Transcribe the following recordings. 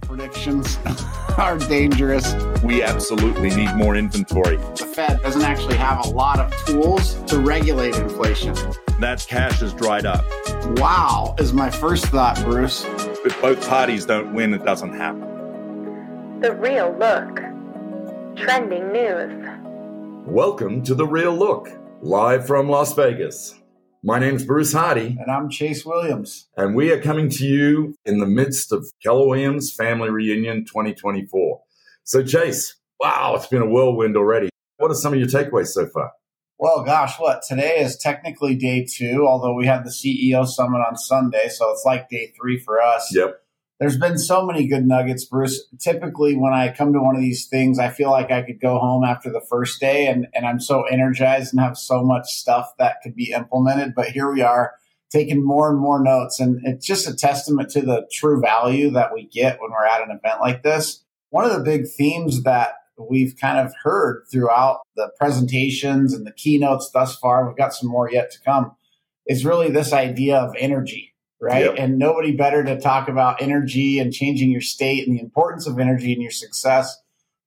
predictions are dangerous. We absolutely need more inventory. The Fed doesn't actually have a lot of tools to regulate inflation. That cash is dried up. Wow, is my first thought, Bruce. If both parties don't win, it doesn't happen. The Real Look. Trending news. Welcome to The Real Look, live from Las Vegas. My name's Bruce Hardy, And I'm Chase Williams. and we are coming to you in the midst of Keller Williams Family Reunion 2024. So, Chase, wow, it's been a whirlwind already. What are some of your takeaways so far? Well, gosh, what? Today is technically day two, although we had the CEO summit on Sunday, so it's like day three for us. Yep. There's been so many good nuggets, Bruce. Typically, when I come to one of these things, I feel like I could go home after the first day and, and I'm so energized and have so much stuff that could be implemented. But here we are taking more and more notes. And it's just a testament to the true value that we get when we're at an event like this. One of the big themes that we've kind of heard throughout the presentations and the keynotes thus far, we've got some more yet to come, is really this idea of energy right? Yep. And nobody better to talk about energy and changing your state and the importance of energy in your success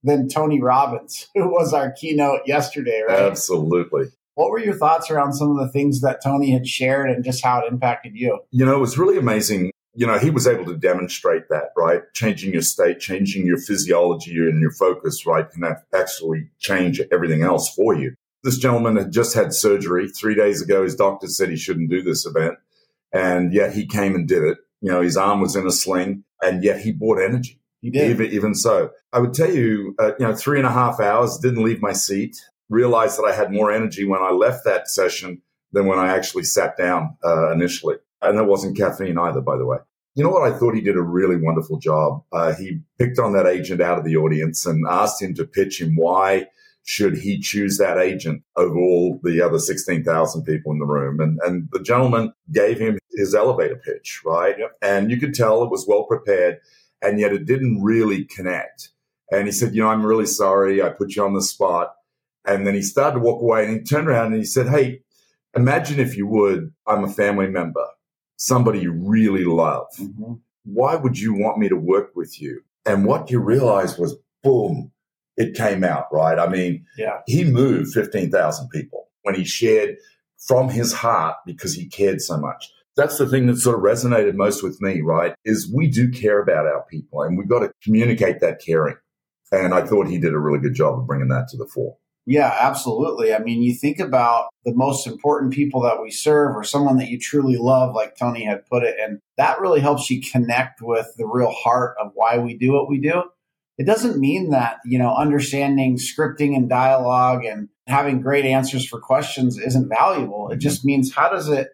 than Tony Robbins, who was our keynote yesterday, right? Absolutely. What were your thoughts around some of the things that Tony had shared and just how it impacted you? You know, it was really amazing. You know, he was able to demonstrate that, right? Changing your state, changing your physiology and your focus, right, can actually change everything else for you. This gentleman had just had surgery three days ago. His doctor said he shouldn't do this event. And yet he came and did it. You know, his arm was in a sling and yet he bought energy. You did. Even, even so, I would tell you, uh, you know, three and a half hours, didn't leave my seat, realized that I had more energy when I left that session than when I actually sat down uh, initially. And that wasn't caffeine either, by the way. You know what? I thought he did a really wonderful job. Uh, he picked on that agent out of the audience and asked him to pitch him why should he choose that agent over all the other 16,000 people in the room. And, and the gentleman gave him his elevator pitch, right? Yep. And you could tell it was well prepared and yet it didn't really connect. And he said, you know, I'm really sorry. I put you on the spot. And then he started to walk away and he turned around and he said, Hey, imagine if you would, I'm a family member, somebody you really love. Mm-hmm. Why would you want me to work with you? And what you realized was, boom, it came out, right? I mean, Yeah. he moved 15,000 people when he shared from his heart because he cared so much. That's the thing that sort of resonated most with me, right? Is we do care about our people and we've got to communicate that caring. And I thought he did a really good job of bringing that to the fore. Yeah, absolutely. I mean, you think about the most important people that we serve or someone that you truly love, like Tony had put it, and that really helps you connect with the real heart of why we do what we do. It doesn't mean that, you know, understanding scripting and dialogue and having great answers for questions isn't valuable. It mm-hmm. just means how does it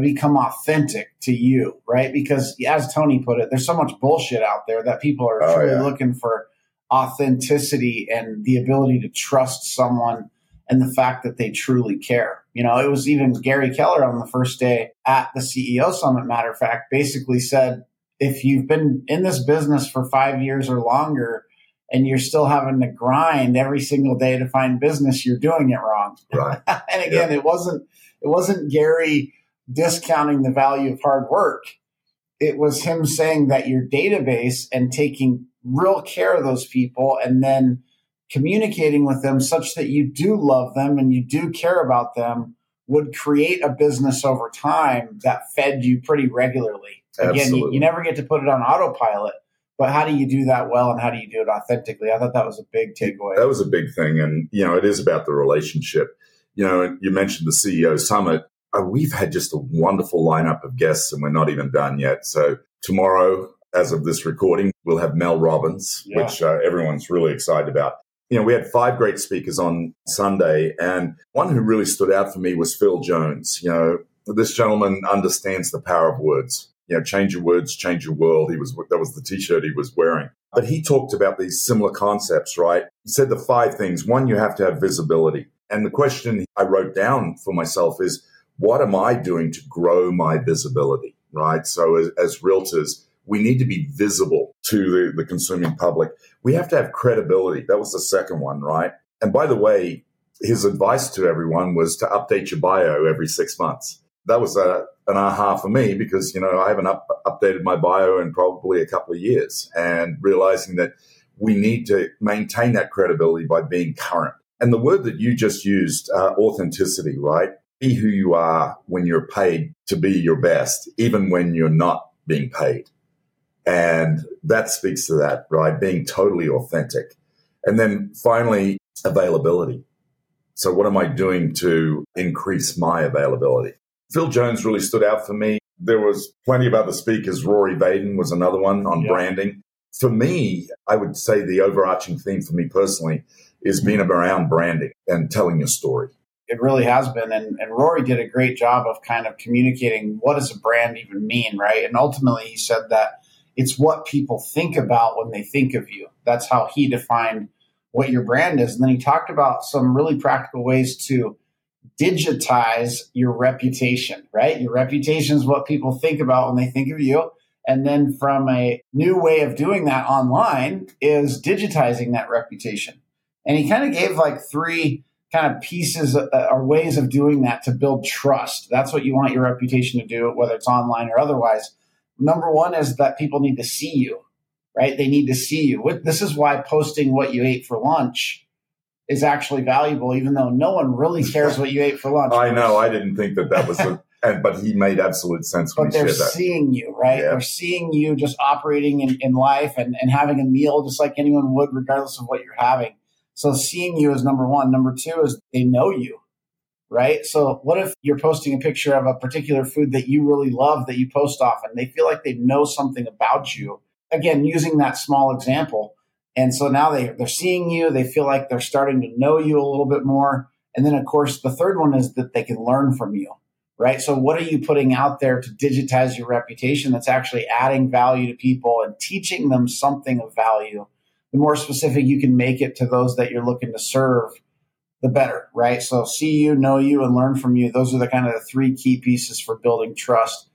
become authentic to you, right? Because as Tony put it, there's so much bullshit out there that people are Oh, truly yeah. looking for authenticity and the ability to trust someone and the fact that they truly care. You know, it was even Gary Keller on the first day at the CEO Summit, matter of fact, basically said, if you've been in this business for five years or longer and you're still having to grind every single day to find business, you're doing it wrong. Right. and again, it wasn't it wasn't Gary discounting the value of hard work. It was him saying that your database and taking real care of those people and then communicating with them such that you do love them and you do care about them would create a business over time that fed you pretty regularly. Again, you, you never get to put it on autopilot, but how do you do that well and how do you do it authentically? I thought that was a big takeaway. That was a big thing. And, you know, it is about the relationship. You know, you mentioned the CEO summit. Uh, we've had just a wonderful lineup of guests and we're not even done yet. So tomorrow, as of this recording, we'll have Mel Robbins, Yeah. which uh, everyone's really excited about. You know, we had five great speakers on Sunday, and one who really stood out for me was Phil Jones. You know, this gentleman understands the power of words. You know, change your words, change your world. He was that was the T-shirt he was wearing. But he talked about these similar concepts, right? He said the five things. One, you have to have visibility. And the question I wrote down for myself is, what am I doing to grow my visibility? Right. So as, as realtors, we need to be visible to the, the consuming public. We have to have credibility. That was the second one, right? And by the way, his advice to everyone was to update your bio every six months. That was a, an aha for me because, you know, I haven't up, updated my bio in probably a couple of years and realizing that we need to maintain that credibility by being current. And the word that you just used, uh, authenticity, right? Be who you are when you're paid to be your best, even when you're not being paid. And that speaks to that, right? Being totally authentic. And then finally, availability. So what am I doing to increase my availability? Phil Jones really stood out for me. There was plenty of other speakers. Rory Vaden was another one on yeah. branding. For me, I would say the overarching theme for me personally is being around branding and telling your story. It really has been. And, and Rory did a great job of kind of communicating what does a brand even mean, right? And ultimately, he said that it's what people think about when they think of you. That's how he defined what your brand is. And then he talked about some really practical ways to digitize your reputation, right? Your reputation is what people think about when they think of you. And then from a new way of doing that online is digitizing that reputation. And he kind of gave like three kind of pieces uh, or ways of doing that to build trust. That's what you want your reputation to do, whether it's online or otherwise. Number one is that people need to see you, right? They need to see you. This is why posting what you ate for lunch is actually valuable, even though no one really cares what you ate for lunch. I know. I didn't think that that was a. And, but he made absolute sense when but he they're seeing you, right? Yeah. They're seeing you just operating in, in life and, and having a meal just like anyone would, regardless of what you're having. So seeing you is number one. Number two is they know you, right? So what if you're posting a picture of a particular food that you really love that you post often? They feel like they know something about you. Again, using that small example, and so now they, they're seeing you, they feel like they're starting to know you a little bit more. And then, of course, the third one is that they can learn from you, right? So, what are you putting out there to digitize your reputation that's actually adding value to people and teaching them something of value? The more specific you can make it to those that you're looking to serve, the better, right? So, see you, know you, and learn from you. Those are the kind of the three key pieces for building trust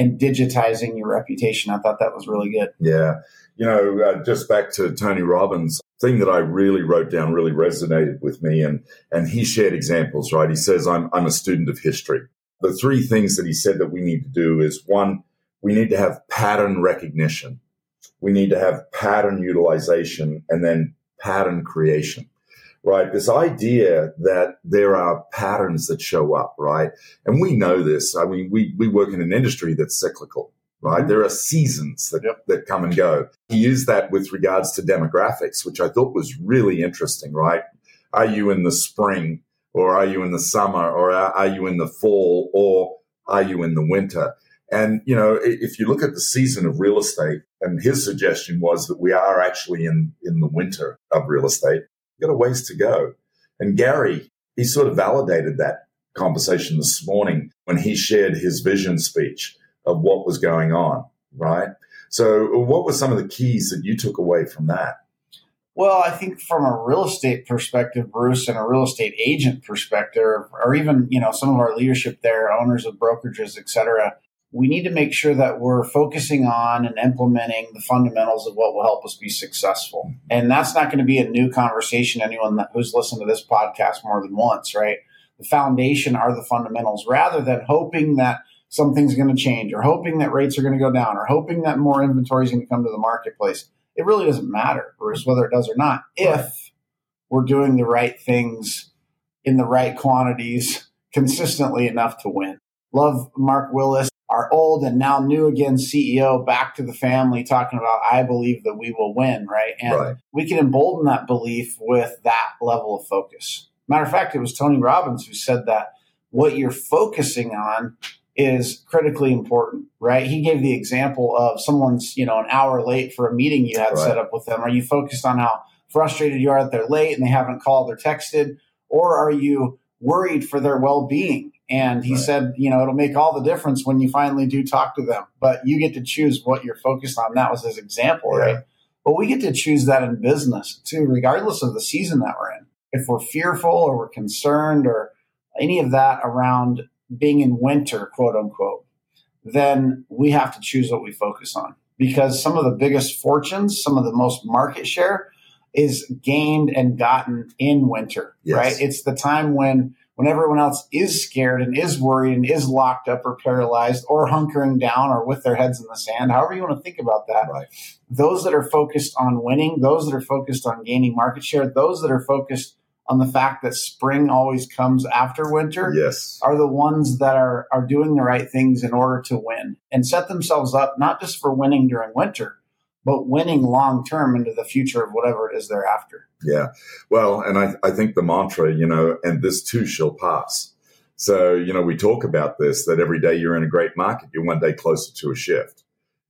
and digitizing your reputation. I thought that was really good. Yeah. You know, uh, just back to Tony Robbins, thing that I really wrote down really resonated with me. And, and he shared examples, right? He says, I'm, I'm a student of history. The three things that he said that we need to do is one, we need to have pattern recognition. We need to have pattern utilization and then pattern creation right? This idea that there are patterns that show up, right? And we know this. I mean, we, we work in an industry that's cyclical, right? Mm-hmm. There are seasons that, yep. that come and go. He used that with regards to demographics, which I thought was really interesting, right? Are you in the spring or are you in the summer or are you in the fall or are you in the winter? And, you know, if you look at the season of real estate, and his suggestion was that we are actually in, in the winter of real estate got a ways to go. And Gary, he sort of validated that conversation this morning when he shared his vision speech of what was going on, right? So, what were some of the keys that you took away from that? Well, I think from a real estate perspective, Bruce, and a real estate agent perspective, or even you know some of our leadership there, owners of brokerages, et cetera, we need to make sure that we're focusing on and implementing the fundamentals of what will help us be successful. And that's not going to be a new conversation. Anyone that, who's listened to this podcast more than once, right? The foundation are the fundamentals rather than hoping that something's going to change or hoping that rates are going to go down or hoping that more inventory is going to come to the marketplace. It really doesn't matter, Bruce, whether it does or not, if we're doing the right things in the right quantities consistently enough to win. Love Mark Willis our old and now new again CEO back to the family talking about, I believe that we will win, right? And right. we can embolden that belief with that level of focus. Matter of fact, it was Tony Robbins who said that what you're focusing on is critically important, right? He gave the example of someone's, you know, an hour late for a meeting you had right. set up with them. Are you focused on how frustrated you are that they're late and they haven't called or texted? Or are you worried for their well being? And he right. said, you know, it'll make all the difference when you finally do talk to them, but you get to choose what you're focused on. That was his example, yeah. right? But we get to choose that in business too, regardless of the season that we're in. If we're fearful or we're concerned or any of that around being in winter, quote unquote, then we have to choose what we focus on because some of the biggest fortunes, some of the most market share is gained and gotten in winter, yes. right? It's the time when when everyone else is scared and is worried and is locked up or paralyzed or hunkering down or with their heads in the sand, however you want to think about that. Right. Those that are focused on winning, those that are focused on gaining market share, those that are focused on the fact that spring always comes after winter Yes. are the ones that are are doing the right things in order to win and set themselves up not just for winning during winter, but winning long term into the future of whatever it is they're after. Yeah. Well, and I, I think the mantra, you know, and this too shall pass. So, you know, we talk about this that every day you're in a great market, you're one day closer to a shift.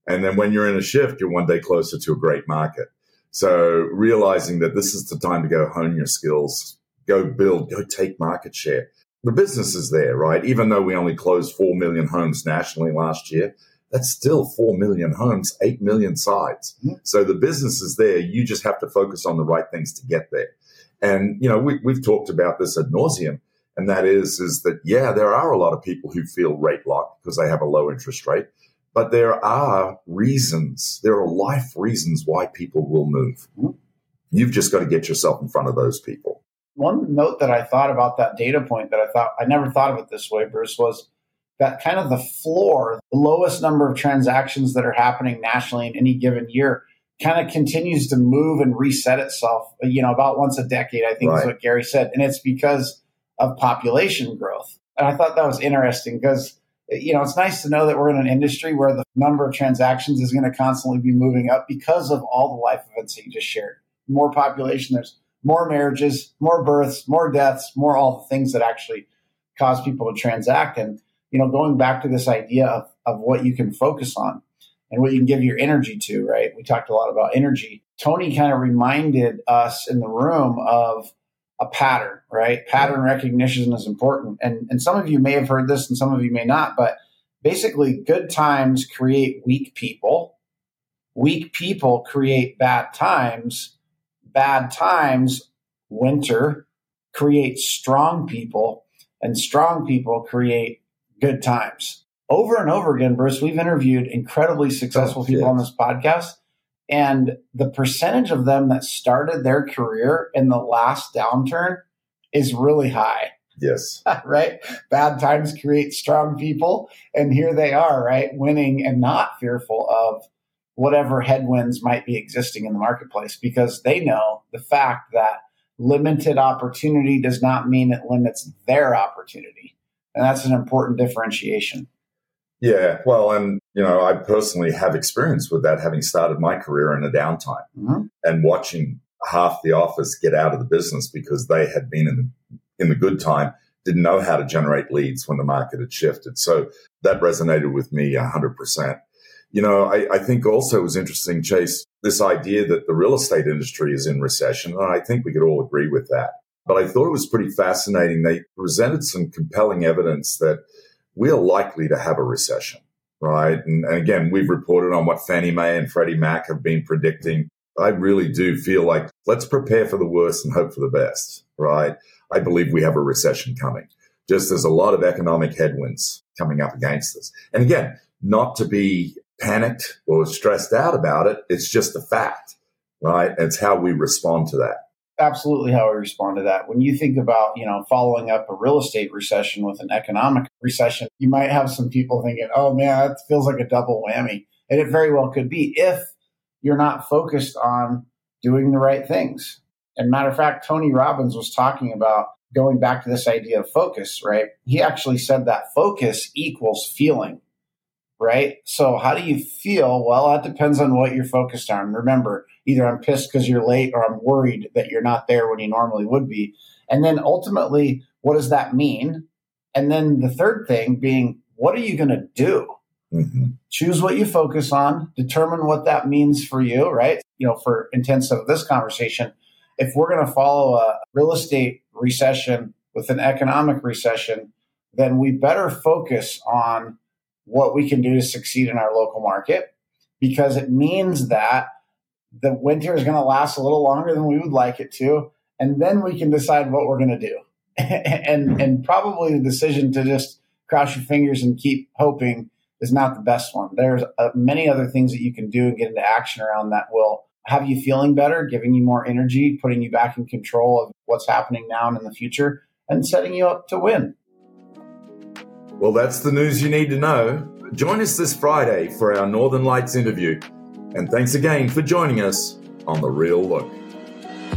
And then when you're in a shift, you're one day closer to a great market. So realizing that this is the time to go hone your skills, go build, go take market share. The business is there, right? Even though we only closed 4 million homes nationally last year, that's still 4 million homes, 8 million sides. Mhm. So the business is there. You just have to focus on the right things to get there. And, you know, we, we've talked about this ad nauseum. And that is, is that, yeah, there are a lot of people who feel rate locked because they have a low interest rate. But there are reasons, there are life reasons why people will move. Mhm. You've just got to get yourself in front of those people. One note that I thought about that data point that I thought I never thought of it this way, Bruce, was that kind of the floor, the lowest number of transactions that are happening nationally in any given year kind of continues to move and reset itself, you know, about once a decade, I think is what Gary said. And it's because of population growth. And I thought that was interesting because, you know, it's nice to know that we're in an industry where the number of transactions is going to constantly be moving up because of all the life events that you just shared. More population, there's more marriages, more births, more deaths, more all the things that actually cause people to transact. And, you know, going back to this idea of, of what you can focus on and what you can give your energy to, right? We talked a lot about energy. Tony kind of reminded us in the room of a pattern, right? Pattern recognition is important. And, and some of you may have heard this and some of you may not, but basically, good times create weak people. Weak people create bad times. Bad times, winter, create strong people, and strong people create good times. Over and over again, Bruce, we've interviewed incredibly successful Oh, people yes. on this podcast. And the percentage of them that started their career in the last downturn is really high, Yes. right? Bad times create strong people. And here they are, right? Winning and not fearful of whatever headwinds might be existing in the marketplace because they know the fact that limited opportunity does not mean it limits their opportunity. And that's an important differentiation. Yeah. Well, and, you know, I personally have experience with that, having started my career in a downtime Mhm. and watching half the office get out of the business because they had been in the, in the good time, didn't know how to generate leads when the market had shifted. So that resonated with me 100%. You know, I, I think also it was interesting, Chase, this idea that the real estate industry is in recession. And I think we could all agree with that. But I thought it was pretty fascinating. They presented some compelling evidence that we are likely to have a recession, right? And, and again, we've reported on what Fannie Mae and Freddie Mac have been predicting. I really do feel like let's prepare for the worst and hope for the best, right? I believe we have a recession coming. Just there's a lot of economic headwinds coming up against us. And again, not to be panicked or stressed out about it. It's just a fact, right? It's how we respond to that. Absolutely how I respond to that. When you think about, you know, following up a real estate recession with an economic recession, you might have some people thinking, oh man, that feels like a double whammy. And it very well could be if you're not focused on doing the right things. And matter of fact, Tony Robbins was talking about going back to this idea of focus, right? He actually said that focus equals feeling, right? So how do you feel? Well, that depends on what you're focused on. Remember, either I'm pissed because you're late or I'm worried that you're not there when you normally would be. And then ultimately, what does that mean? And then the third thing being, what are you going to do? hmm choose what you focus on, determine what that means for you, right? You know, for intents of this conversation, if we're going to follow a real estate recession with an economic recession, then we better focus on what we can do to succeed in our local market because it means that the winter is going to last a little longer than we would like it to. And then we can decide what we're going to do. and, and probably the decision to just cross your fingers and keep hoping is not the best one. There's uh, many other things that you can do and get into action around that will have you feeling better, giving you more energy, putting you back in control of what's happening now and in the future. and setting you up to win. Well, that's the news you need to know. Join us this Friday for our Northern Lights interview. And thanks again for joining us on The Real Look.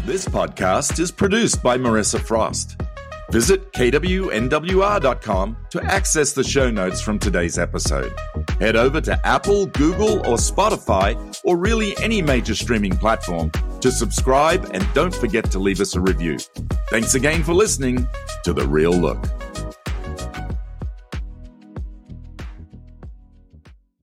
This podcast is produced by Marissa Frost. Visit kwnwr.com to access the show notes from today's episode. Head over to Apple, Google, or Spotify, or really any major streaming platform to subscribe and don't forget to leave us a review. Thanks again for listening to The Real Look.